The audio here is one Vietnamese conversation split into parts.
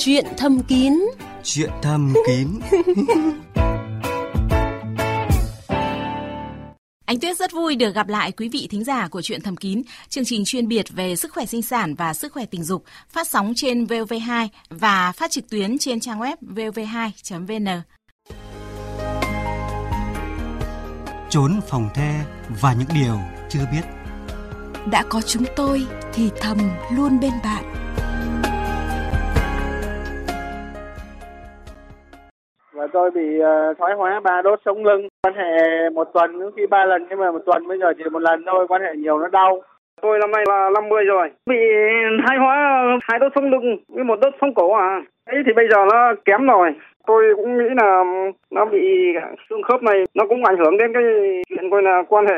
Chuyện thầm kín. Chuyện thầm kín. Anh Tuyết rất vui được gặp lại quý vị thính giả của Chuyện Thầm Kín, chương trình chuyên biệt về sức khỏe sinh sản và sức khỏe tình dục, phát sóng trên VOV2 và phát trực tuyến trên trang web vov2.vn. Trốn phòng the và những điều chưa biết. Đã có chúng tôi thì thầm luôn bên bạn tôi bị uh, thoái hóa ba đốt sống lưng. Quan hệ một tuần có khi ba lần nhưng mà một tuần bây giờ chỉ một lần thôi quan hệ nhiều nó đau. Tôi năm nay là 50 rồi. Bị thoái hóa hai đốt sống lưng với một đốt sống cổ à? Ấy thì bây giờ nó kém rồi. Tôi cũng nghĩ là nó bị xương khớp này nó cũng ảnh hưởng đến cái chuyện coi là quan hệ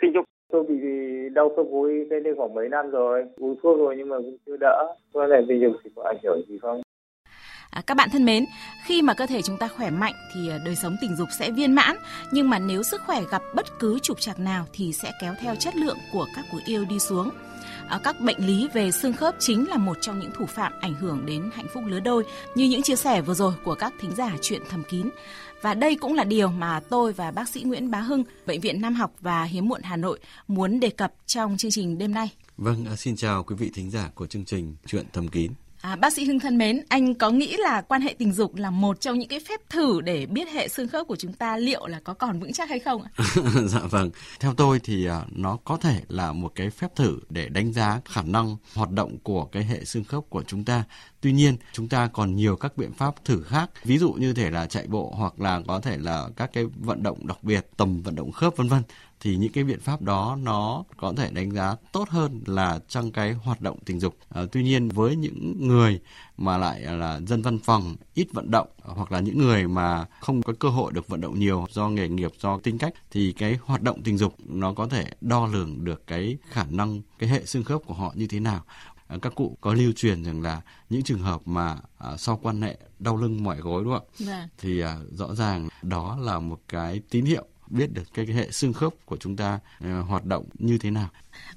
tình dục. Tôi bị đau khớp gối đây đây khoảng mấy năm rồi. Uống thuốc rồi nhưng mà cũng chưa đỡ. Quan hệ tình dục thì có ảnh hưởng gì không À, các bạn thân mến, khi mà cơ thể chúng ta khỏe mạnh thì à, đời sống tình dục sẽ viên mãn, nhưng mà nếu sức khỏe gặp bất cứ trục trặc nào thì sẽ kéo theo chất lượng của các cuộc yêu đi xuống. À, các bệnh lý về xương khớp chính là một trong những thủ phạm ảnh hưởng đến hạnh phúc lứa đôi như những chia sẻ vừa rồi của các thính giả chuyện thầm kín. Và đây cũng là điều mà tôi và bác sĩ Nguyễn Bá Hưng, Bệnh viện Nam học và Hiếm muộn Hà Nội muốn đề cập trong chương trình đêm nay. Vâng, à, xin chào quý vị thính giả của chương trình Chuyện thầm kín. À, bác sĩ Hưng thân mến, anh có nghĩ là quan hệ tình dục là một trong những cái phép thử để biết hệ xương khớp của chúng ta liệu là có còn vững chắc hay không ạ? dạ vâng, theo tôi thì à, nó có thể là một cái phép thử để đánh giá khả năng hoạt động của cái hệ xương khớp của chúng ta. Tuy nhiên, chúng ta còn nhiều các biện pháp thử khác, ví dụ như thể là chạy bộ hoặc là có thể là các cái vận động đặc biệt, tầm vận động khớp vân vân thì những cái biện pháp đó nó có thể đánh giá tốt hơn là trong cái hoạt động tình dục. À, tuy nhiên với những người mà lại là dân văn phòng ít vận động hoặc là những người mà không có cơ hội được vận động nhiều do nghề nghiệp do tính cách thì cái hoạt động tình dục nó có thể đo lường được cái khả năng cái hệ xương khớp của họ như thế nào à, các cụ có lưu truyền rằng là những trường hợp mà à, sau quan hệ đau lưng mỏi gối đúng không ạ? Vâng. Thì à, rõ ràng đó là một cái tín hiệu biết được cái, cái hệ xương khớp của chúng ta uh, hoạt động như thế nào.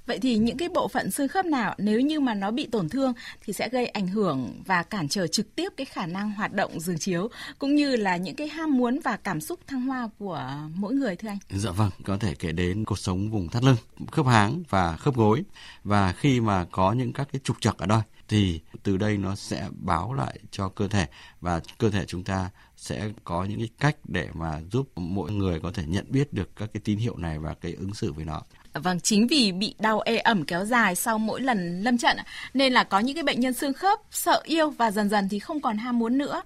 Vậy thì những cái bộ phận xương khớp nào nếu như mà nó bị tổn thương thì sẽ gây ảnh hưởng và cản trở trực tiếp cái khả năng hoạt động giường chiếu cũng như là những cái ham muốn và cảm xúc thăng hoa của mỗi người thưa anh? Dạ vâng, có thể kể đến cột sống vùng thắt lưng, khớp háng và khớp gối. Và khi mà có những các cái trục trặc ở đây thì từ đây nó sẽ báo lại cho cơ thể và cơ thể chúng ta sẽ có những cái cách để mà giúp mỗi người có thể nhận biết được các cái tín hiệu này và cái ứng xử với nó. Vâng, chính vì bị đau ê ẩm kéo dài sau mỗi lần lâm trận nên là có những cái bệnh nhân xương khớp sợ yêu và dần dần thì không còn ham muốn nữa.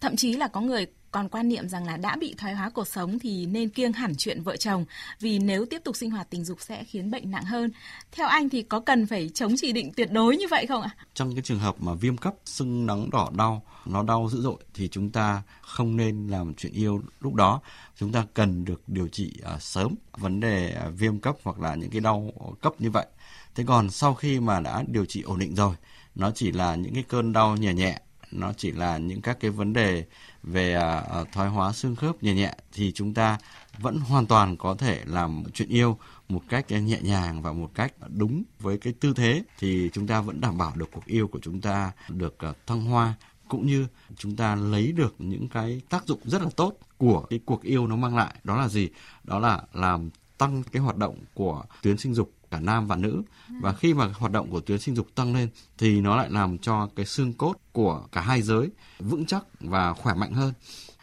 Thậm chí là có người còn quan niệm rằng là đã bị thoái hóa cuộc sống thì nên kiêng hẳn chuyện vợ chồng vì nếu tiếp tục sinh hoạt tình dục sẽ khiến bệnh nặng hơn. Theo anh thì có cần phải chống chỉ định tuyệt đối như vậy không ạ? Trong cái trường hợp mà viêm cấp, sưng nắng đỏ đau, nó đau dữ dội thì chúng ta không nên làm chuyện yêu lúc đó. Chúng ta cần được điều trị uh, sớm vấn đề uh, viêm cấp hoặc là những cái đau cấp như vậy. Thế còn sau khi mà đã điều trị ổn định rồi, nó chỉ là những cái cơn đau nhẹ nhẹ nó chỉ là những các cái vấn đề về uh, thoái hóa xương khớp nhẹ nhẹ thì chúng ta vẫn hoàn toàn có thể làm chuyện yêu một cách à, nhẹ nhàng và một cách đúng với cái tư thế. Thì chúng ta vẫn đảm bảo được cuộc yêu của chúng ta được uh, thăng hoa cũng như chúng ta lấy được những cái tác dụng rất là tốt của cái cuộc yêu nó mang lại. Đó là gì? Đó là làm tăng cái hoạt động của tuyến sinh dục cả nam và nữ. Và khi mà hoạt động của tuyến sinh dục tăng lên thì nó lại làm cho cái xương cốt của cả hai giới vững chắc và khỏe mạnh hơn.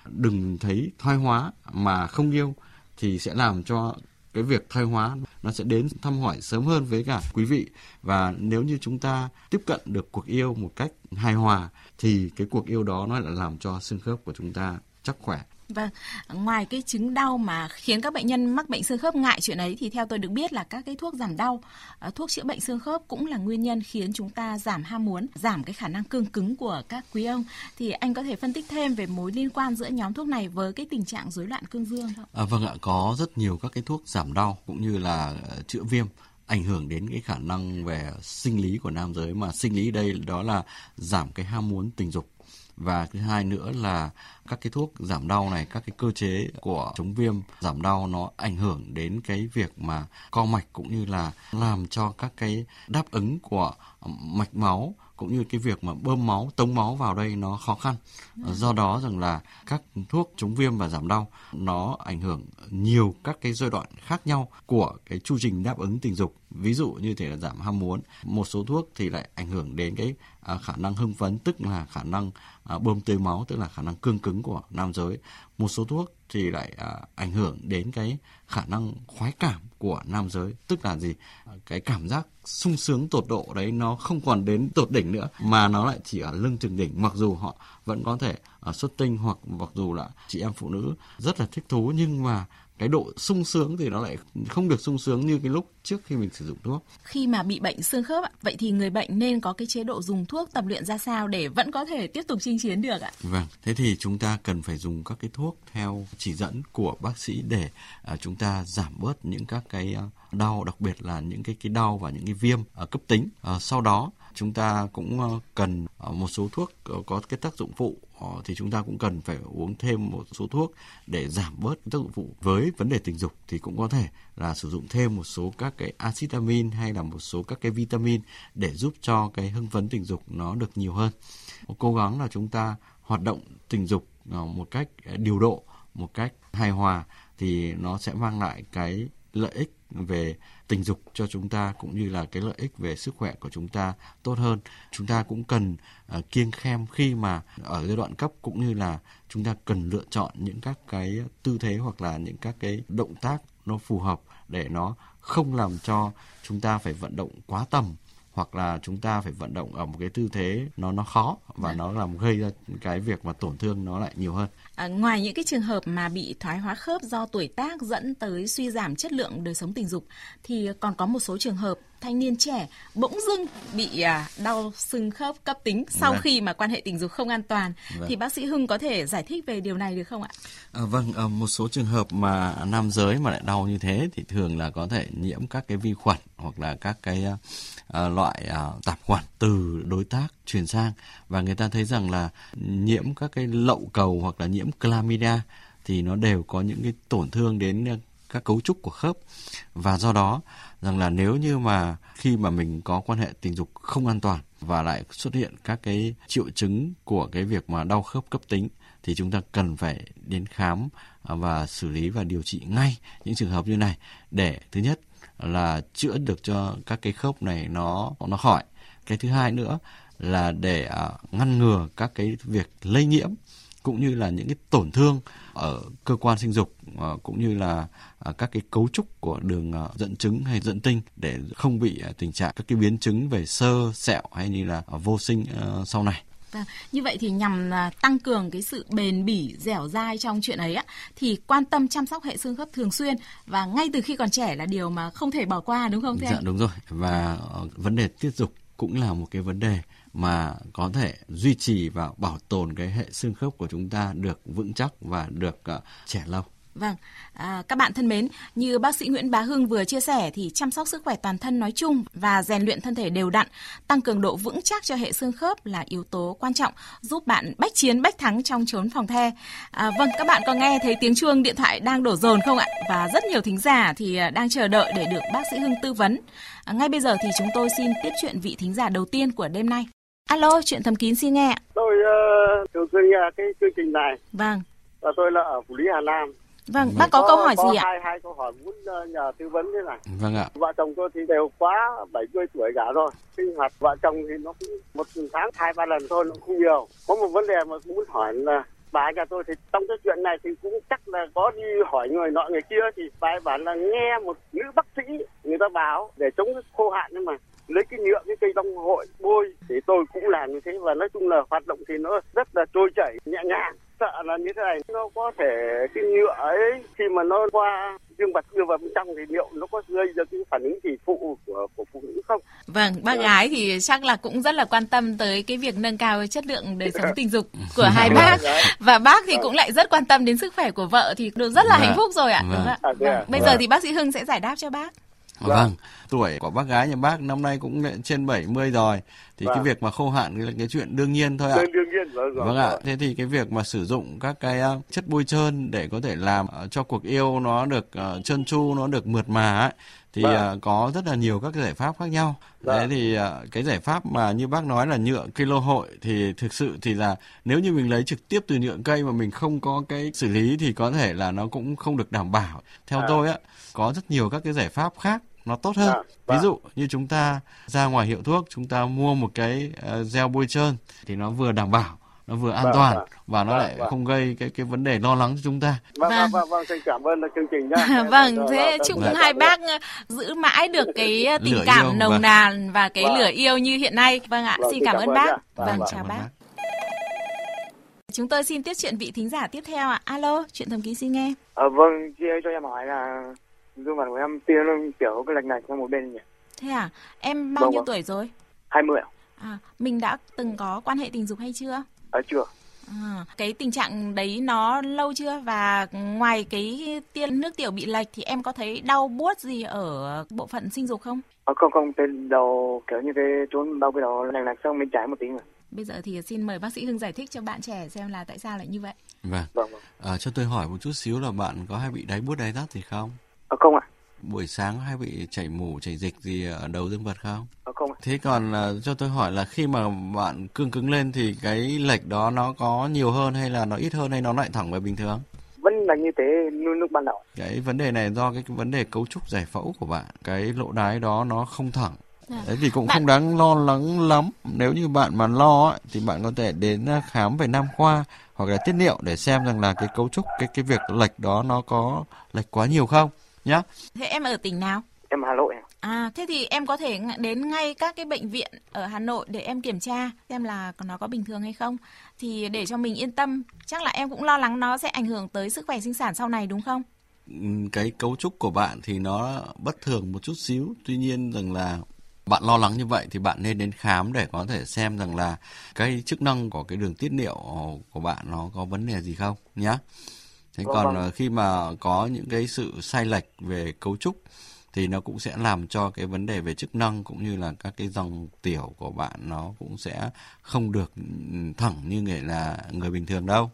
Đừng thấy thoái hóa mà không yêu thì sẽ làm cho cái việc thoái hóa nó sẽ đến thăm hỏi sớm hơn với cả quý vị. Và nếu như chúng ta tiếp cận được cuộc yêu một cách hài hòa thì cái cuộc yêu đó nó lại làm cho xương khớp của chúng ta chắc khỏe. Vâng, ngoài cái chứng đau mà khiến các bệnh nhân mắc bệnh xương khớp ngại chuyện ấy thì theo tôi được biết là các cái thuốc giảm đau, ờ, thuốc chữa bệnh xương khớp cũng là nguyên nhân khiến chúng ta giảm ham muốn, giảm cái khả năng cương cứng của các quý ông. Thì anh có thể phân tích thêm về mối liên quan giữa nhóm thuốc này với cái tình trạng rối loạn cương dương không? À, vâng ạ, có rất nhiều các cái thuốc giảm đau cũng như là ờ, chữa viêm ảnh hưởng đến cái khả năng về sinh lý của nam giới mà sinh lý đây đó là giảm cái ham muốn tình dục và thứ hai nữa là các cái thuốc giảm đau này, các cái cơ chế của chống viêm giảm đau nó ảnh hưởng đến cái việc mà co mạch cũng như là làm cho các cái đáp ứng của mạch máu cũng như cái việc mà bơm máu, tống máu vào đây nó khó khăn. Do đó rằng là các thuốc chống viêm và giảm đau nó ảnh hưởng nhiều các cái giai đoạn khác nhau của cái chu trình đáp ứng tình dục. Ví dụ như thể là giảm ham muốn, một số thuốc thì lại ảnh hưởng đến cái à, khả năng hưng phấn tức là khả năng à, bơm tưới máu tức là khả năng cương cứng của nam giới. Một số thuốc thì lại à, ảnh hưởng đến cái khả năng khoái cảm của nam giới. Tức là gì? À, cái cảm giác sung sướng tột độ đấy nó không còn đến tột đỉnh nữa mà nó lại chỉ ở lưng chừng đỉnh. Mặc dù họ vẫn có thể à, xuất tinh hoặc mặc dù là chị em phụ nữ rất là thích thú nhưng mà cái độ sung sướng thì nó lại không được sung sướng như cái lúc trước khi mình sử dụng thuốc. Khi mà bị bệnh xương khớp, vậy thì người bệnh nên có cái chế độ dùng thuốc tập luyện ra sao để vẫn có thể tiếp tục chinh chiến được ạ? Vâng, thế thì chúng ta cần phải dùng các cái thuốc theo chỉ dẫn của bác sĩ để uh, chúng ta giảm bớt những các cái uh, đau, đặc biệt là những cái cái đau và những cái viêm uh, cấp tính. Uh, sau đó chúng ta cũng cần một số thuốc có cái tác dụng phụ Ờ, thì chúng ta cũng cần phải uống thêm một số thuốc để giảm bớt tác dụng phụ với vấn đề tình dục. Thì cũng có thể là sử dụng thêm một số các cái axit amin hay là một số các cái vitamin để giúp cho cái hưng phấn tình dục nó được nhiều hơn. Cố gắng là chúng ta hoạt động tình dục ờ, một cách ờ, điều độ, một cách hài hòa thì nó sẽ mang lại cái lợi ích về tình dục cho chúng ta cũng như là cái lợi ích về sức khỏe của chúng ta tốt hơn. Chúng ta cũng cần uh, kiêng khem khi mà ở giai đoạn cấp cũng như là chúng ta cần lựa chọn những các cái tư thế hoặc là những các cái động tác nó phù hợp để nó không làm cho chúng ta phải vận động quá tầm hoặc là chúng ta phải vận động ở một cái tư thế nó nó khó và à. nó làm gây ra cái việc mà tổn thương nó lại nhiều hơn. À, ngoài những cái trường hợp mà bị thoái hóa khớp do tuổi tác dẫn tới suy giảm chất lượng đời sống tình dục thì còn có một số trường hợp thanh niên trẻ bỗng dưng bị à, đau xương khớp cấp tính sau vâng. khi mà quan hệ tình dục không an toàn vâng. thì bác sĩ Hưng có thể giải thích về điều này được không ạ? À, vâng, à, một số trường hợp mà nam giới mà lại đau như thế thì thường là có thể nhiễm các cái vi khuẩn hoặc là các cái uh, loại uh, tạp khuẩn từ đối tác truyền sang. Và người ta thấy rằng là nhiễm các cái lậu cầu hoặc là nhiễm chlamydia thì nó đều có những cái tổn thương đến ờ, các cấu trúc của khớp. Và do đó rằng là nếu như mà khi mà mình có quan hệ tình dục không an toàn và lại xuất hiện các cái triệu chứng của cái việc mà đau khớp cấp tính thì chúng ta cần phải đến khám và xử lý và điều trị ngay những trường hợp như này. Để thứ nhất là chữa được cho các cái khớp này nó nó khỏi cái thứ hai nữa là để uh, ngăn ngừa các cái việc lây nhiễm cũng như là những cái tổn thương ở cơ quan sinh dục uh, cũng như là uh, các cái cấu trúc của đường dẫn trứng hay dẫn tinh để không bị tình trạng các cái biến chứng về sơ sẹo hay như là vô sinh sau này. Vâng, như vậy thì nhằm tăng cường cái sự bền bỉ, dẻo dai trong chuyện ấy á, thì quan tâm chăm sóc hệ xương khớp thường xuyên và ngay từ khi còn trẻ là điều mà không thể bỏ qua đúng không thưa dạ, đúng rồi. Và uh, vấn đề tiết dục cũng là một cái vấn đề mà có thể duy trì và bảo tồn cái hệ xương khớp của chúng ta được vững chắc và được uh, trẻ lâu. Vâng, à, các bạn thân mến, như bác sĩ Nguyễn Bá Hưng vừa chia sẻ thì chăm sóc sức khỏe toàn thân nói chung và rèn luyện thân thể đều đặn, tăng cường độ vững chắc cho hệ xương khớp là yếu tố quan trọng giúp bạn bách chiến bách thắng trong chốn phòng the. À, vâng, các bạn có nghe thấy tiếng chuông điện thoại đang đổ dồn không ạ? Và rất nhiều thính giả thì à, đang chờ đợi để được bác sĩ Hưng tư vấn. À, ngay bây giờ thì chúng tôi xin tiếp chuyện vị thính giả đầu tiên của đêm nay. Alo, chuyện thầm kín xin nghe. Tôi uh, thường xuyên nghe cái chương trình này. Vâng. Và tôi là ở Phủ Lý Hà Nam. Vâng, bác có, có câu hỏi có gì ạ? Hai, hai câu hỏi muốn ờ, nhờ tư vấn thế này. Vâng ạ. Vợ chồng tôi thì đều quá 70 tuổi cả rồi. Sinh hoạt vợ chồng thì nó cũng một tháng hai ba lần thôi, nó không nhiều. Có một vấn đề mà muốn hỏi là bà nhà tôi thì trong cái chuyện này thì cũng chắc là có đi hỏi người nọ người kia thì bà bảo là nghe một nữ bác sĩ người ta bảo để chống khô hạn nhưng mà lấy cái nhựa cái cây đông hội bôi thì tôi cũng làm như thế và nói chung là hoạt động thì nó rất là trôi chảy nhẹ nhàng sợ là như thế này nó có thể cái nhựa ấy khi mà nó qua dương vật đưa vào bên trong thì liệu nó có gây ra cái phản ứng gì phụ của, của phụ nữ không? Vâng, bác Vâng. gái thì chắc là cũng rất là quan tâm tới cái việc nâng cao chất lượng đời sống tình dục của hai bác và bác thì cũng lại rất quan tâm đến sức khỏe của vợ thì được rất là Vâng. hạnh phúc rồi ạ. Vâng. Đúng không ạ? À, à? Vâng. Bây Vâng. giờ thì bác sĩ Hưng sẽ giải đáp cho bác. Vâng. tuổi của bác gái nhà bác năm nay cũng trên 70 rồi thì cái Vâng. việc mà khô hạn là cái chuyện đương nhiên thôi ạ. Đương đương nhiên vâng, Vâng ạ, thế thì cái việc mà sử dụng các cái ờ, chất bôi trơn để có thể làm ờ, cho cuộc yêu nó được ờ, trơn tru, nó được mượt mà ấy, thì vâng. có rất là nhiều các giải pháp khác nhau. Vâng. Đấy thì cái giải pháp mà như bác nói là nhựa cây lô hội thì thực sự thì là nếu như mình lấy trực tiếp từ nhựa cây mà mình không có cái xử lý thì có thể là nó cũng không được đảm bảo. Theo à. tôi á có rất nhiều các cái giải pháp khác nó tốt hơn. À, Ví vâng. dụ như chúng ta ra ngoài hiệu thuốc chúng ta mua một cái uh, gel bôi trơn thì nó vừa đảm bảo nó vừa an vâng, toàn vâng, và nó vâng, lại vâng. không gây cái cái vấn đề lo lắng cho chúng ta. Vâng, vâng, vâng, vâng xin cảm ơn chương trình nhá. vâng, thế chúc vâng. hai bác giữ mãi được cái tình lửa cảm yêu, nồng vâng. nàn và cái vâng. lửa yêu như hiện nay. Vâng ạ, vâng, xin cảm, cảm ơn bác. Vâng, vâng, vâng chào bác. bác. Chúng tôi xin tiếp chuyện vị thính giả tiếp theo ạ. Alo, chuyện thầm kín xin nghe. À, vâng, chị ơi cho em hỏi là gương mặt của em tiêm kiểu cái lệch này sang một bên nhỉ? Thế à? Em bao vâng, nhiêu vâng. tuổi rồi? 20 ạ. À, mình đã từng có quan hệ tình dục hay chưa? À, chưa. À, cái tình trạng đấy nó lâu chưa và ngoài cái tiên nước tiểu bị lệch thì em có thấy đau buốt gì ở bộ phận sinh dục không? À, không không, tên đầu kiểu như cái chỗ đau cái đầu này là xong bên trái một tí mà. Bây giờ thì xin mời bác sĩ Hưng giải thích cho bạn trẻ xem là tại sao lại như vậy. Vâng. vâng, vâng. À, cho tôi hỏi một chút xíu là bạn có hay bị đáy buốt đáy rát gì không? À, không ạ. Buổi sáng hay bị chảy mủ, chảy dịch gì ở đầu dương vật không? À, không. Thế còn uh, cho tôi hỏi là khi mà bạn cương cứng lên thì cái lệch đó nó có nhiều hơn hay là nó ít hơn hay nó lại thẳng về bình thường? Vẫn là như thế như lúc ban đầu. Cái vấn đề này do cái vấn đề cấu trúc giải phẫu của bạn. Cái lỗ đái đó nó không thẳng À. Đấy thì cũng bạn... không đáng lo lắng lắm. Nếu như bạn mà lo ấy, thì bạn có thể đến à, khám về nam khoa hoặc là tiết niệu để xem rằng là cái cấu trúc cái cái việc lệch đó nó có lệch quá nhiều không nhá. Thế em ở tỉnh nào? Em Hà Nội. À thế thì em có thể đến ngay các cái bệnh viện ở Hà Nội để em kiểm tra xem là nó có bình thường hay không. Thì để cho mình yên tâm, chắc là em cũng lo lắng nó sẽ ảnh hưởng tới sức khỏe sinh sản sau này đúng không? Cái cấu trúc của bạn thì nó bất thường một chút xíu, tuy nhiên rằng là bạn lo lắng như vậy thì bạn nên đến khám để có thể xem rằng là cái chức năng của cái đường tiết niệu của bạn nó có vấn đề gì không nhé. Thế vâng, còn vâng. Ờ, khi mà có những cái sự sai lệch về cấu trúc thì nó cũng sẽ làm cho cái vấn đề về chức năng cũng như là các cái dòng tiểu của bạn nó cũng sẽ không được thẳng như nghĩa là người bình thường đâu.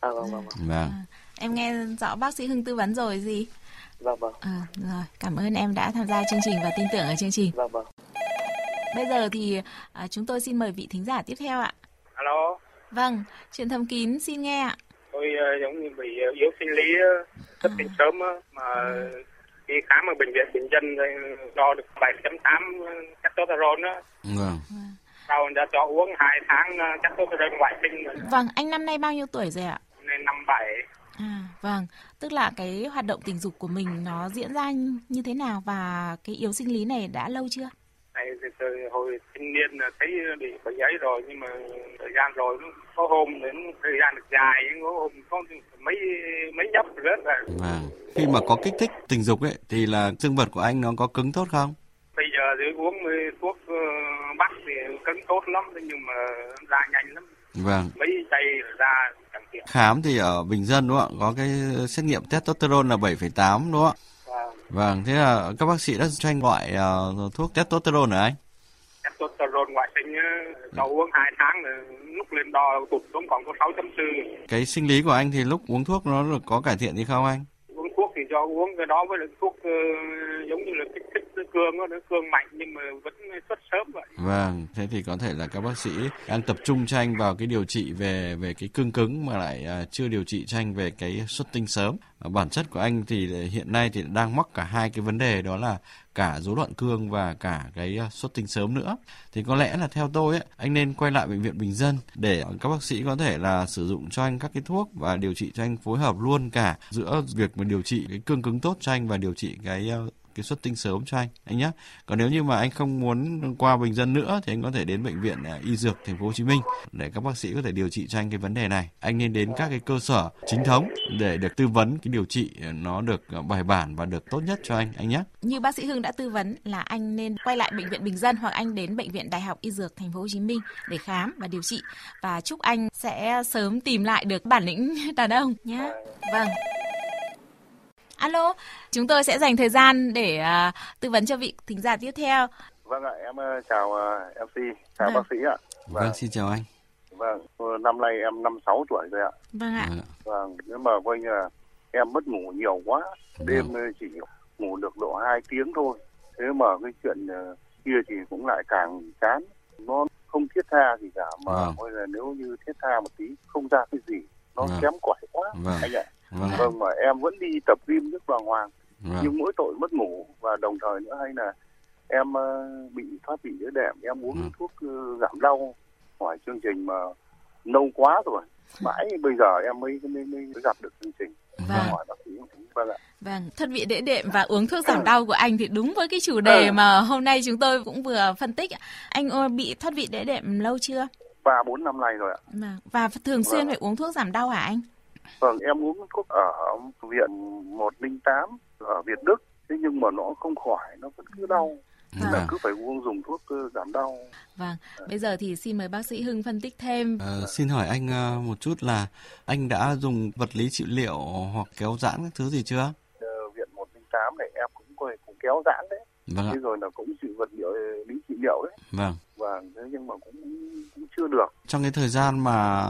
À, vâng, vâng, vâng. vâng. À, em nghe rõ bác sĩ Hưng tư vấn rồi gì? Vâng vâng. À, rồi, cảm ơn em đã tham gia chương trình và tin tưởng ở chương trình. Vâng vâng. Bây giờ thì à, chúng tôi xin mời vị thính giả tiếp theo ạ. Alo. Vâng, chuyện thầm kín xin nghe ạ. Tôi uh, giống như bị uh, yếu sinh lý rất uh, à. sớm mà khi khám ở bệnh viện Bình Dân đo được 7.8 testosterone đó. Vâng. Sau đã cho uống 2 tháng testosterone ngoại sinh. Vâng, anh năm nay bao nhiêu tuổi rồi ạ? Năm năm bảy. À, vâng, tức là cái hoạt động tình dục của mình nó diễn ra như thế nào và cái yếu sinh lý này đã lâu chưa? Này từ, từ hồi sinh niên là thấy bị bệnh ấy rồi nhưng mà thời gian rồi nó có hôm đến thời gian được dài có hôm có mấy mấy nhấp rất là. Vâng. Khi mà có kích thích tình dục ấy thì là dương vật của anh nó có cứng tốt không? Bây giờ thì uống thuốc uh, bắc thì cứng tốt lắm nhưng mà ra nhanh lắm. Vâng. Mấy tay ra Khám thì ở Bình Dân đúng không ạ? Có cái xét nghiệm testosterone là 7,8 đúng không ạ? Vâng. Thế là các bác sĩ đã cho anh gọi uh, thuốc testosterone hả anh? Testosterone ngoại sinh cho uống 2 tháng lúc lên đo tụt xuống còn có 6.4. Cái sinh lý của anh thì lúc uống thuốc nó được có cải thiện gì không anh? Uống thuốc thì cho uống cái đó với lại thuốc uh, giống như là kích cương nó cương mạnh nhưng mà vẫn xuất sớm vậy. Vâng, thế thì có thể là các bác sĩ đang tập trung tranh vào cái điều trị về về cái cương cứng mà lại à, chưa điều trị tranh về cái xuất tinh sớm. Bản chất của anh thì hiện nay thì đang mắc cả hai cái vấn đề đó là cả rối loạn cương và cả cái à, xuất tinh sớm nữa. Thì có lẽ là theo tôi ấy, anh nên quay lại bệnh viện Bình Dân để các bác sĩ có thể là sử dụng cho anh các cái thuốc và điều trị cho anh phối hợp luôn cả giữa việc mà điều trị cái cương cứng tốt cho anh và điều trị cái à, cái xuất tinh sớm cho anh anh nhé còn nếu như mà anh không muốn qua bình dân nữa thì anh có thể đến bệnh viện à, y dược thành phố Hồ Chí Minh để các bác sĩ có thể điều trị cho anh cái vấn đề này anh nên đến các cái cơ sở chính thống để được tư vấn, cái điều trị à, nó được à, bài bản và được tốt nhất cho anh anh nhé như bác sĩ Hưng đã tư vấn là anh nên quay lại bệnh viện Bình Dân hoặc anh đến bệnh viện Đại học Y Dược Thành phố Hồ Chí Minh để khám và điều trị và chúc anh sẽ sớm tìm lại được bản lĩnh đàn ông nhé. Vâng. Alo, chúng tôi sẽ dành thời gian để uh, tư vấn cho vị thính giả tiếp theo. Vâng ạ, em uh, chào uh, à, MC, chào vâng. bác sĩ ạ. Vâng. vâng, xin chào anh. Vâng, năm nay em 56 tuổi rồi ạ. Vâng ạ. Vâng, nhưng mà coi như là em mất ngủ nhiều quá, đêm vâng. chỉ ngủ được độ 2 tiếng thôi thế mà cái chuyện ờ, kia thì cũng lại càng chán nó không thiết tha gì cả mà Vâng. bây giờ nếu như thiết tha một tí không ra cái gì nó Vâng. kém cỏi quá Vâng. anh ạ Vâng. vâng mà em vẫn đi tập gym rất bàng hoàng Vâng. nhưng mỗi tội mất ngủ và đồng thời nữa hay là em ờ, bị thoát vị đĩa đệm em uống Ừ. thuốc ờ, giảm đau hỏi chương trình mà lâu quá rồi mãi bây giờ em mới mới, mới, mới gặp được chương trình Vâng. hỏi bác sĩ vâng ạ Vâng, thoát vị đễ đệm và uống thuốc giảm đau của anh thì đúng với cái chủ đề Ừ. mà hôm nay chúng tôi cũng vừa phân tích. Anh bị thoát vị đễ đệm lâu chưa? ba bốn năm nay rồi ạ Vâng. Và thường xuyên Vâng. phải uống thuốc giảm đau hả anh? Vâng em uống thuốc ở viện 108 ở Việt Đức thế nhưng mà nó không khỏi nó vẫn cứ đau là Vâng. cứ phải uống dùng thuốc ờ, giảm đau Vâng, bây giờ thì xin mời bác sĩ Hưng phân tích thêm. Ờ, xin hỏi anh ờ, một chút là anh đã dùng vật lý trị liệu hoặc kéo giãn các thứ gì chưa? Ờ, viện 108 này em cũng có- cũng kéo giãn đấy Vâng ạ. thế rồi là cũng chịu vật liệu lý trị liệu đấy Vâng. Và thế nhưng mà cũng cũng chưa được Trong cái thời gian mà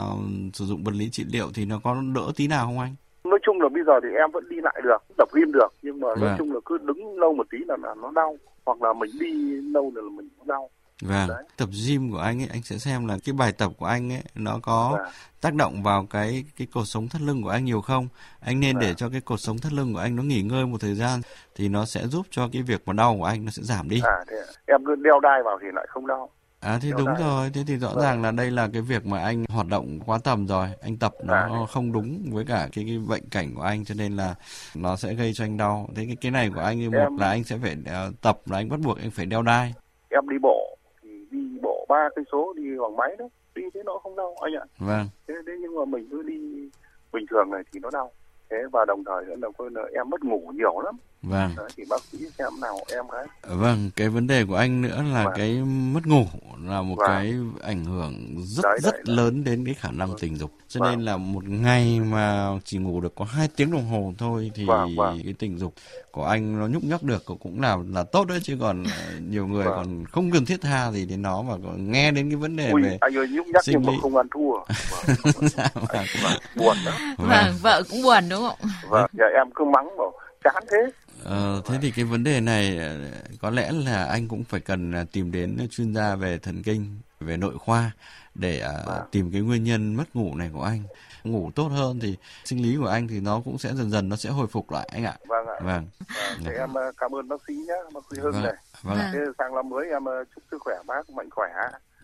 sử dụng vật lý trị liệu thì nó có đỡ tí nào không anh? nói chung là bây giờ thì em vẫn đi lại được tập gym được nhưng mà nói Vâng. chung là cứ đứng lâu một tí là, là nó đau hoặc là mình đi lâu là mình cũng đau Vâng, Đấy. tập gym của anh ấy anh sẽ xem là cái bài tập của anh ấy nó có Vâng. tác động vào cái cái cột sống thắt lưng của anh nhiều không? Anh nên để Vâng. cho cái cột sống thắt lưng của anh nó nghỉ ngơi một thời gian thì nó sẽ giúp cho cái việc mà đau của anh nó sẽ giảm đi. à thế ạ. em cứ đeo đai vào thì lại không đau À thì đúng đai. rồi, thế thì rõ Vâng. ràng là đây là cái việc mà anh hoạt động quá tầm rồi, anh tập nó À. không đúng với cả cái, cái bệnh cảnh của anh cho nên là nó sẽ gây cho anh đau. Thế cái cái này của anh một Em- là anh sẽ phải ờ, tập là anh bắt buộc anh phải đeo đai. em đi bộ thì đi bộ ba cây số đi bằng máy đó đi thế nó không đau anh ạ Vâng. thế, thế nhưng mà mình cứ đi bình thường này thì nó đau thế và đồng thời nữa là em mất ngủ nhiều lắm Vâng. Đấy, thì bác sĩ xem nào em cái Vâng, cái vấn đề của anh nữa là Vâng. cái mất ngủ là một Vâng. cái ảnh hưởng rất Đấy, rất đấy, đấy. lớn đến cái khả năng Vâng. tình dục. Cho Vâng. nên là một ngày mà chỉ ngủ được có 2 tiếng đồng hồ thôi thì Vâng, vâng. cái tình dục của anh nó nhúc nhắc được cũng là là tốt đấy chứ còn nhiều người Vâng. còn không cần thiết tha gì đến nó mà còn nghe đến cái vấn đề ui về anh ơi nhúc nhắc sinh nhưng mà không ăn thua vâng, Dạ, vâng. vâng, buồn lắm Vâng, vợ cũng buồn đúng không? vâng giờ em cứ mắng bảo chán thế Ờ, thế thì cái vấn đề này ờ, có lẽ là anh cũng phải cần ờ, tìm đến chuyên gia về thần kinh, về nội khoa để Vâng. tìm cái nguyên nhân mất ngủ này của anh. Ngủ tốt hơn thì sinh lý của anh thì nó cũng sẽ dần dần nó sẽ hồi phục lại anh ạ. vâng ạ Vâng. Vâng, thế em ờ, cảm ơn bác sĩ nhé bác sĩ Hưng Vâng. này Vâng. thế sang năm mới em chúc sức khỏe bác mạnh khỏe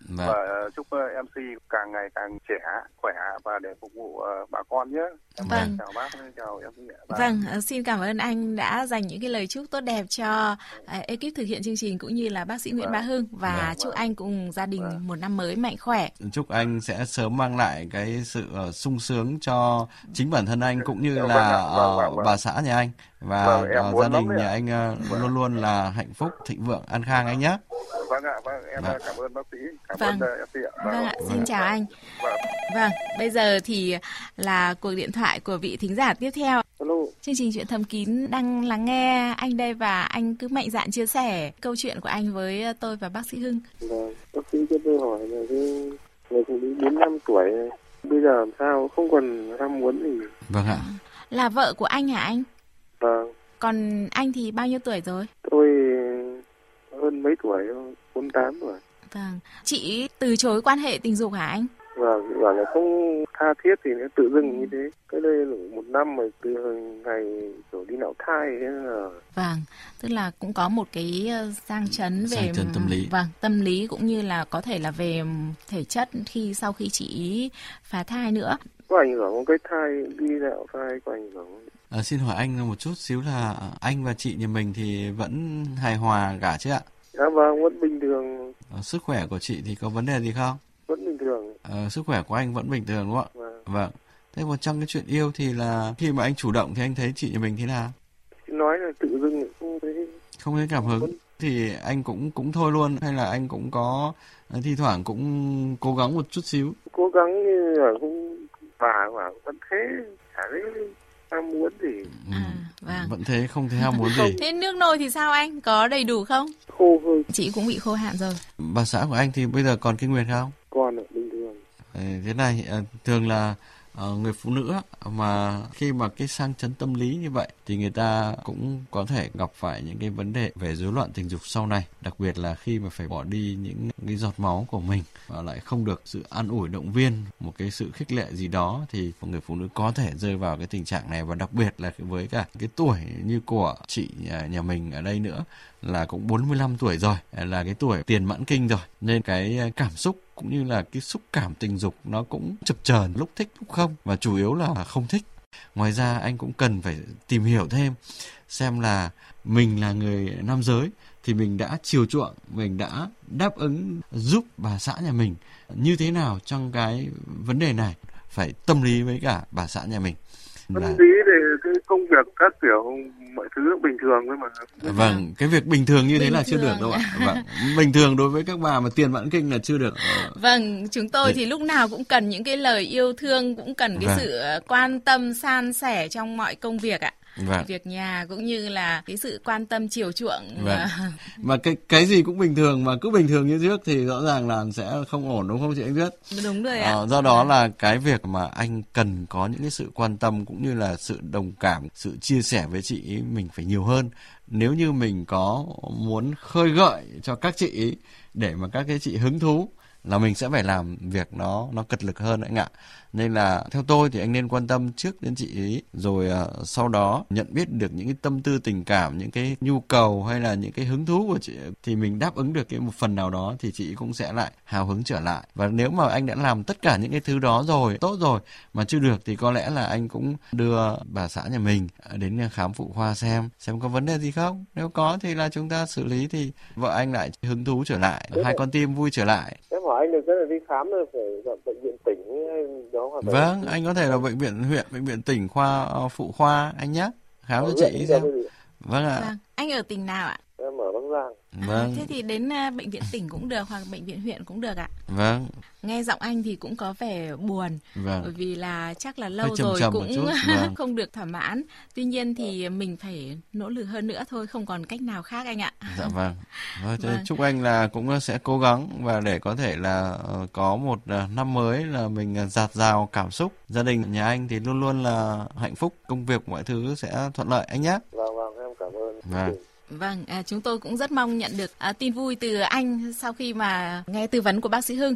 Vâng. và ờ, chúc ờ, MC càng ngày càng trẻ khỏe và để phục vụ ờ, bà con nhé em Vâng. chào bác chào MC ạ. Vâng, xin cảm ơn anh đã dành những cái lời chúc tốt đẹp cho ekip thực hiện chương trình cũng như là bác sĩ Nguyễn Vâng. Bá Hưng và Vâng, chúc anh cùng gia đình Vâng. một năm mới mạnh khỏe. Chúc anh sẽ sớm mang lại cái sự sung sướng cho chính bản thân anh cũng như Vâng là vâng, vâng, vâng. bà xã nhà anh và Vâng, em ờ, muốn gia đình nhà anh ờ, luôn luôn là hạnh phúc, thịnh vượng, an khang anh nhé. vâng ạ vâng em Vâng. ờ, cảm ơn bác sĩ cảm Vâng. ơn ờ, MC ạ Vâng ạ, xin chào anh. Vâng. Vâng, bây giờ thì là cuộc điện thoại của vị thính giả tiếp theo. Alo, Chương trình Chuyện Thầm Kín đang lắng nghe anh đây và anh cứ mạnh dạn chia sẻ câu chuyện của anh với tôi và bác sĩ Hưng. vâng, bác sĩ cho tôi hỏi là cái người phụ nữ 45 tuổi bây giờ làm sao không còn ham muốn gì. Vâng ạ. Là vợ của anh hả anh? Vâng, Còn anh thì bao nhiêu tuổi rồi? tôi hơn mấy tuổi, 48 tuổi. Vâng, chị từ chối quan hệ tình dục hả anh? Vâng, bảo là không tha thiết thì nó tự dưng như thế. Cái đây là một năm mà từ ngày kiểu đi nạo thai thế là Vâng, tức là cũng có một cái ờ, sang chấn về Sang chấn tâm lý. Vâng, tâm lý cũng như là có thể là về thể chất khi sau khi chị phá thai nữa. Có ảnh hưởng không? Cái thai đi nạo thai có ảnh hưởng không? À, xin hỏi anh một chút xíu là anh và chị nhà mình thì vẫn hài hòa cả chứ ạ? Dạ vâng, vẫn bình thường, Ờ, sức khỏe của chị thì có vấn đề gì không? vẫn bình thường. Ờ, sức khỏe của anh vẫn bình thường đúng không ạ? Vâng. Vâng. Thế còn trong cái chuyện yêu thì là khi mà anh chủ động thì anh thấy chị nhà mình thế nào? Nói là tự dưng không thấy Không thấy cảm hứng thì anh cũng cũng thôi luôn hay là anh cũng có thi thoảng cũng cố gắng một chút xíu. cố gắng như là cũng và mà vẫn thế chả thấy ham muốn gì Ừ. À, vâng. Vẫn thế không thấy ham muốn gì. Thế nước nôi thì sao anh? Có đầy đủ không? khô hơi Chị cũng bị khô hạn rồi. Bà xã của anh thì bây giờ còn kinh nguyệt không? còn ở bình thường Thế này ờ, thường là Ờ, người phụ nữ mà khi mà cái sang chấn tâm lý như vậy thì người ta cũng có thể gặp phải những cái vấn đề về rối loạn tình dục sau này đặc biệt là khi mà phải bỏ đi những cái giọt máu của mình và lại không được sự an ủi động viên một cái sự khích lệ gì đó thì người phụ nữ có thể rơi vào cái tình trạng này và đặc biệt là với cả cái tuổi như của chị nhà, nhà mình ở đây nữa là cũng 45 tuổi rồi là cái tuổi tiền mãn kinh rồi. Nên cái cảm xúc cũng như là cái xúc cảm tình dục nó cũng chập chờn lúc thích lúc không và chủ yếu là không thích. Ngoài ra anh cũng cần phải tìm hiểu thêm xem là mình là người nam giới thì mình đã chiều chuộng mình đã đáp ứng giúp bà xã nhà mình như thế nào trong cái vấn đề này. Phải tâm lý với cả bà xã nhà mình. Tâm lý để cái công việc các kiểu mọi thứ bình thường thôi mà. Vâng cái việc bình thường như bình thế là thường. chưa được đâu ạ. vâng bình thường đối với các bà mà tiền mãn kinh là chưa được. Vâng chúng tôi thì lúc nào cũng cần những cái lời yêu thương cũng cần cái vâng. sự quan tâm san sẻ trong mọi công việc ạ vâng. việc nhà cũng như là cái sự quan tâm chiều chuộng. Vâng. mà cái cái gì cũng bình thường mà cứ bình thường như trước thì rõ ràng là sẽ không ổn đúng không chị anh biết đúng rồi ạ. À, do đó là cái việc mà anh cần có những cái sự quan tâm cũng như là sự đồng cảm sự chia sẻ với chị mình phải nhiều hơn. Nếu như mình có muốn khơi gợi cho các chị để mà các cái chị hứng thú là mình sẽ phải làm việc nó nó cật lực hơn anh ạ nên là theo tôi thì anh nên quan tâm trước đến chị ấy rồi uh, sau đó nhận biết được những cái tâm tư tình cảm những cái nhu cầu hay là những cái hứng thú của chị thì mình đáp ứng được cái một phần nào đó thì chị cũng sẽ lại hào hứng trở lại. Và nếu mà anh đã làm tất cả những cái thứ đó rồi tốt rồi mà chưa được thì có lẽ là anh cũng đưa bà xã nhà mình à, đến khám phụ khoa xem xem có vấn đề gì không. Nếu có thì là chúng ta xử lý thì vợ anh lại hứng thú trở lại hai con tim vui trở lại. Em hỏi anh được rất là đi khám rồi phải bệnh viện tỉnh đó Vâng, anh có thể là bệnh viện huyện, bệnh viện tỉnh khoa ờ, phụ khoa anh nhé. Khám cho chị xem. Vâng ạ. Vâng. Anh ở tỉnh nào ạ? Em ở Bắc Giang. Vâng. À, thế thì đến ờ, bệnh viện tỉnh cũng được hoặc bệnh viện huyện cũng được ạ. Vâng. Nghe giọng anh thì cũng có vẻ buồn vâng. bởi vì là chắc là lâu rồi cũng vâng. không được thỏa mãn. Tuy nhiên thì mình phải nỗ lực hơn nữa thôi, không còn cách nào khác anh ạ. Dạ vâng. Thôi, vâng. Chúc anh là cũng sẽ cố gắng và để có thể là ờ, có một ờ, năm mới là mình giạt rào cảm xúc. Gia đình nhà anh thì luôn luôn là hạnh phúc, công việc mọi thứ sẽ thuận lợi anh nhé. Vâng vâng, em cảm ơn. Vâng. Vâng, à, chúng tôi cũng rất mong nhận được à, tin vui từ anh sau khi mà nghe tư vấn của bác sĩ Hưng.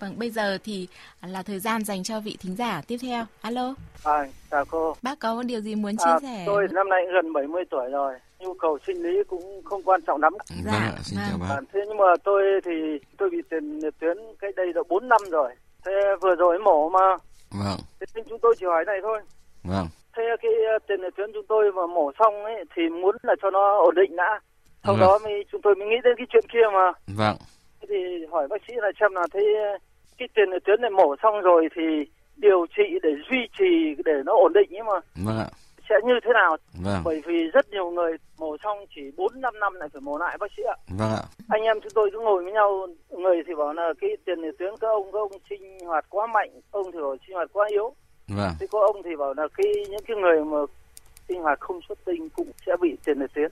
Vâng, bây giờ thì là thời gian dành cho vị thính giả tiếp theo. Alo. À, chào cô. Bác có điều gì muốn chia à, sẻ? Tôi năm nay gần 70 tuổi rồi, nhu cầu sinh lý cũng không quan trọng lắm. Dạ, vâng, xin vâng. chào bác. À, thế nhưng mà tôi thì tôi bị tiền tuyến cách đây đã 4 năm rồi. Thế vừa rồi mổ mà. Vâng. Thế nên chúng tôi chỉ hỏi này thôi. Vâng thế cái ờ, tiền liệt tuyến chúng tôi mà mổ xong ấy thì muốn là cho nó ổn định đã. Sau ừ. đó mới chúng tôi mới nghĩ đến cái chuyện kia mà. Vâng. Thế thì hỏi bác sĩ là xem là thấy cái tiền liệt tuyến này mổ xong rồi thì điều trị để duy trì để nó ổn định ấy mà. Vâng ạ. Sẽ như thế nào? Vâng. bởi vì rất nhiều người mổ xong chỉ bốn năm năm lại phải mổ lại bác sĩ ạ. Vâng ạ. Anh em chúng tôi cứ ngồi với nhau người thì bảo là cái tiền liệt tuyến các ông các ông sinh hoạt quá mạnh ông thì bảo sinh hoạt quá yếu Vâng. Thế có ông thì bảo là khi những cái người mà sinh hoạt không xuất tinh cũng sẽ bị tiền liệt tuyến.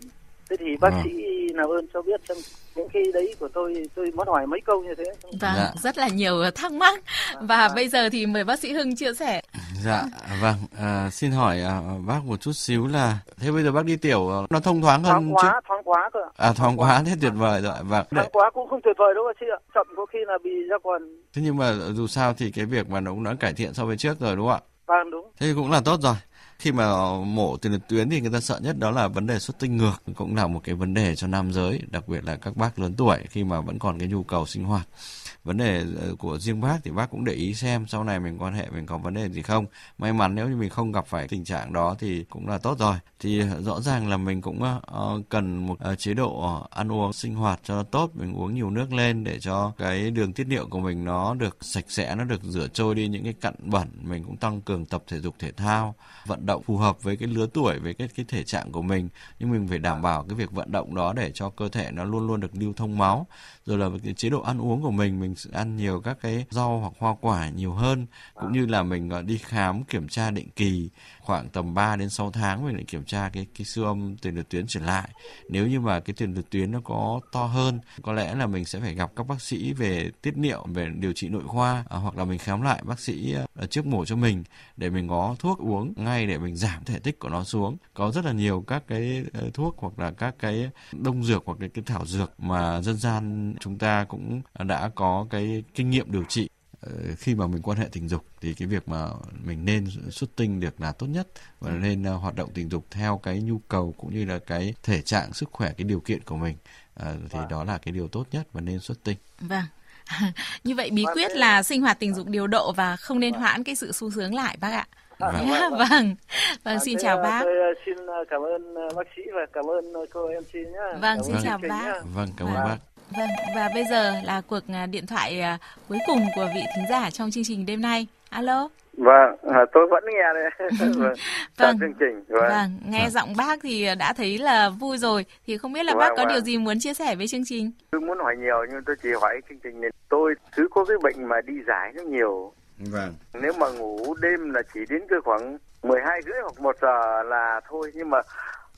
Thế thì bác vâng. sĩ nào ơn cho biết xem những cái đấy của tôi tôi muốn hỏi mấy câu như thế. Vâng, dạ. rất là nhiều thắc mắc và à. bây giờ thì mời bác sĩ Hưng chia sẻ. Dạ, vâng. À, xin hỏi à, bác một chút xíu là thế bây giờ bác đi tiểu nó thông thoáng hơn thoáng quá, chứ? Thoáng quá cơ. À thoáng quá thế tuyệt vời rồi. Vâng. Thoáng quá cũng không tuyệt vời đâu bác sĩ ạ. Chậm có khi là bị ra quần. Thế nhưng mà dù sao thì cái việc mà nó cũng đã cải thiện so với trước rồi đúng không ạ? Vâng đúng. Thế cũng là tốt rồi. Khi mà mổ tiền liệt tuyến thì người ta sợ nhất đó là vấn đề xuất tinh ngược cũng là một cái vấn đề cho nam giới, đặc biệt là các bác lớn tuổi khi mà vẫn còn cái nhu cầu sinh hoạt. Vấn đề ờ, của riêng bác thì bác cũng để ý xem sau này mình quan hệ mình có vấn đề gì không. May mắn nếu như mình không gặp phải tình trạng đó thì cũng là tốt rồi. Thì ờ, rõ ràng là mình cũng ờ, cần một chế độ ăn uống sinh hoạt cho nó tốt mình uống nhiều nước lên để cho cái đường tiết niệu của mình nó được sạch sẽ nó được rửa trôi đi những cái cặn bẩn mình cũng tăng cường tập thể dục thể thao vận động động phù hợp với cái lứa tuổi, với cái cái thể trạng của mình. Nhưng mình phải đảm bảo cái việc vận động đó để cho cơ thể nó luôn luôn được lưu thông máu rồi là cái chế độ ăn uống của mình mình ăn nhiều các cái rau hoặc hoa quả nhiều hơn. Cũng như là mình đi khám kiểm tra định kỳ khoảng tầm 3 đến 6 tháng mình lại kiểm tra cái cái siêu âm tiền liệt tuyến trở lại. Nếu như mà cái tiền liệt tuyến nó có to hơn có lẽ là mình sẽ phải gặp các bác sĩ về tiết niệu về điều trị nội khoa à, hoặc là mình khám lại bác sĩ à, trước mổ cho mình để mình có thuốc uống ngay để mình giảm thể tích của nó xuống. Có rất là nhiều các cái ờ, thuốc hoặc là các cái đông dược hoặc là cái thảo dược mà dân gian chúng ta cũng đã có cái kinh nghiệm điều trị Ờ, khi mà mình quan hệ tình dục thì cái việc mà mình nên xuất tinh được là tốt nhất và ừ. nên uh, hoạt động tình dục theo cái nhu cầu cũng như là cái thể trạng sức khỏe cái điều kiện của mình uh, thì. Vâng. đó là cái điều tốt nhất và nên xuất tinh. Vâng. Như vậy bí vâng, quyết là sinh hoạt tình dục điều độ và không nên vâng. hoãn cái sự sung sướng lại bác ạ. Vâng, vâng, vâng. vâng xin chào bác. Tôi xin cảm ơn bác sĩ và cảm ơn cô MC nhé. Vâng, xin chào bác. Vâng, cảm ơn bác. Vâng, và bây giờ là cuộc à, điện thoại à, cuối cùng của vị thính giả trong chương trình đêm nay. Alo. Vâng, à, tôi vẫn nghe đây. vâng, vâng. chương trình. Vâng. vâng, nghe giọng bác thì đã thấy là vui rồi. Thì không biết là vâng, bác có vâng. điều gì muốn chia sẻ với chương trình? Tôi muốn hỏi nhiều nhưng tôi chỉ hỏi chương trình này. Tôi cứ có cái bệnh mà đi giải nó nhiều. Vâng. Nếu mà ngủ đêm là chỉ đến cái khoảng 12 rưỡi hoặc 1 giờ là thôi. Nhưng mà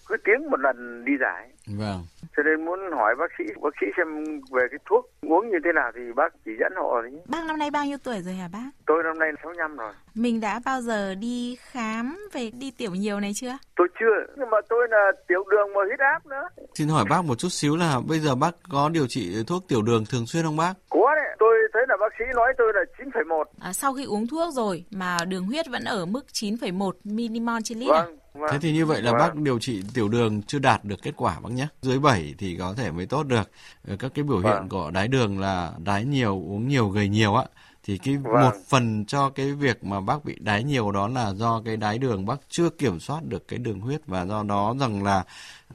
cứ tiếng một lần đi giải. Vâng cho nên muốn hỏi bác sĩ bác sĩ xem về cái thuốc uống như thế nào thì bác chỉ dẫn họ đấy. Bác năm nay bao nhiêu tuổi rồi hả bác? Tôi năm nay 65 rồi. Mình đã bao giờ đi khám về đi tiểu nhiều này chưa? Tôi chưa, nhưng mà tôi là tiểu đường và huyết áp nữa. Xin hỏi bác một chút xíu là bây giờ bác có điều trị thuốc tiểu đường thường xuyên không bác? Có đấy, tôi thấy là bác sĩ nói tôi là 9,1. À, sau khi uống thuốc rồi mà đường huyết vẫn ở mức 9,1 mmol trên lít à? vâng. À? Vâng. Thế thì như vậy là vâng. bác điều trị tiểu đường chưa đạt được kết quả bác nhé. Dưới 7 thì có thể mới tốt được. Ờ, các cái biểu hiện vâng. của đái đường là đái nhiều, uống nhiều, gầy nhiều á thì cái vâng. một phần cho cái việc mà bác bị đái nhiều đó là do cái đái đường bác chưa kiểm soát được cái đường huyết và do đó rằng là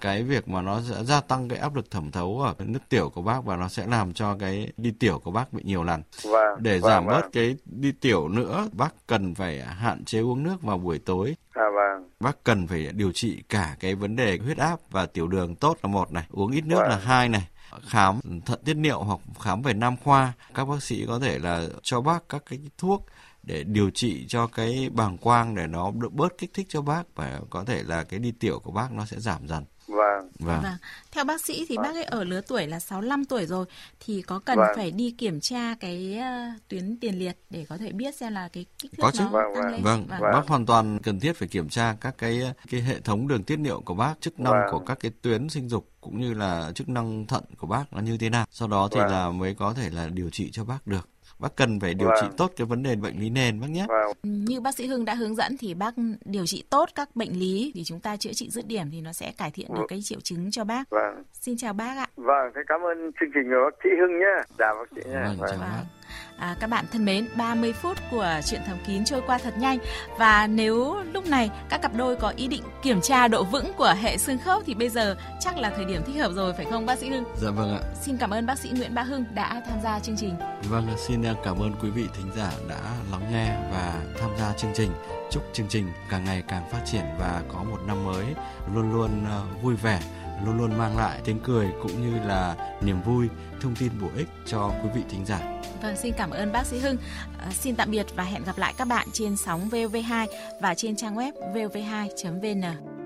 cái việc mà nó sẽ gia tăng cái áp lực thẩm thấu ở nước tiểu của bác và nó sẽ làm cho cái đi tiểu của bác bị nhiều lần. Vâng. Để vâng, giảm vâng. bớt cái đi tiểu nữa, bác cần phải hạn chế uống nước vào buổi tối. À, vâng. Bác cần phải điều trị cả cái vấn đề huyết áp và tiểu đường tốt là một này, uống ít nước vâng. là hai này khám thận tiết niệu hoặc khám về nam khoa các bác sĩ có thể là cho bác các cái thuốc để điều trị cho cái bàng quang để nó bớt kích thích cho bác và có thể là cái đi tiểu của bác nó sẽ giảm dần. Vâng. Vâng. vâng. Theo bác sĩ thì vâng. bác ấy ở lứa tuổi là 65 tuổi rồi thì có cần vâng. phải đi kiểm tra cái uh, tuyến tiền liệt để có thể biết xem là cái kích thước có chứ. nó vâng, tăng vâng. lên. Vâng. vâng. Bác hoàn toàn cần thiết phải kiểm tra các cái cái hệ thống đường tiết niệu của bác, chức năng vâng. của các cái tuyến sinh dục cũng như là chức năng thận của bác nó như thế nào. Sau đó thì vâng. là mới có thể là điều trị cho bác được bác cần phải điều vâng. trị tốt cái vấn đề bệnh lý nền bác nhé. Vâng. Như bác sĩ Hưng đã hướng dẫn thì bác điều trị tốt các bệnh lý thì chúng ta chữa trị dứt điểm thì nó sẽ cải thiện được vâng. cái triệu chứng cho bác. Vâng. Xin chào bác ạ. Vâng, thế cảm ơn chương trình của bác sĩ Hưng nhé. Chào bác sĩ nhé. Vâng, vâng. chào bác. À, các bạn thân mến, 30 phút của chuyện thầm kín trôi qua thật nhanh và nếu lúc này các cặp đôi có ý định kiểm tra độ vững của hệ xương khớp thì bây giờ chắc là thời điểm thích hợp rồi phải không bác sĩ Hưng? Dạ vâng ạ. Xin cảm ơn bác sĩ Nguyễn Bá Hưng đã tham gia chương trình. Vâng, xin cảm ơn quý vị thính giả đã lắng nghe và tham gia chương trình. Chúc chương trình càng ngày càng phát triển và có một năm mới luôn luôn ờ, vui vẻ luôn luôn mang lại tiếng cười cũng như là niềm vui, thông tin bổ ích cho quý vị thính giả. Vâng, xin cảm ơn bác sĩ Hưng. À, xin tạm biệt và hẹn gặp lại các bạn trên sóng VOV2 và trên trang web vov2.vn.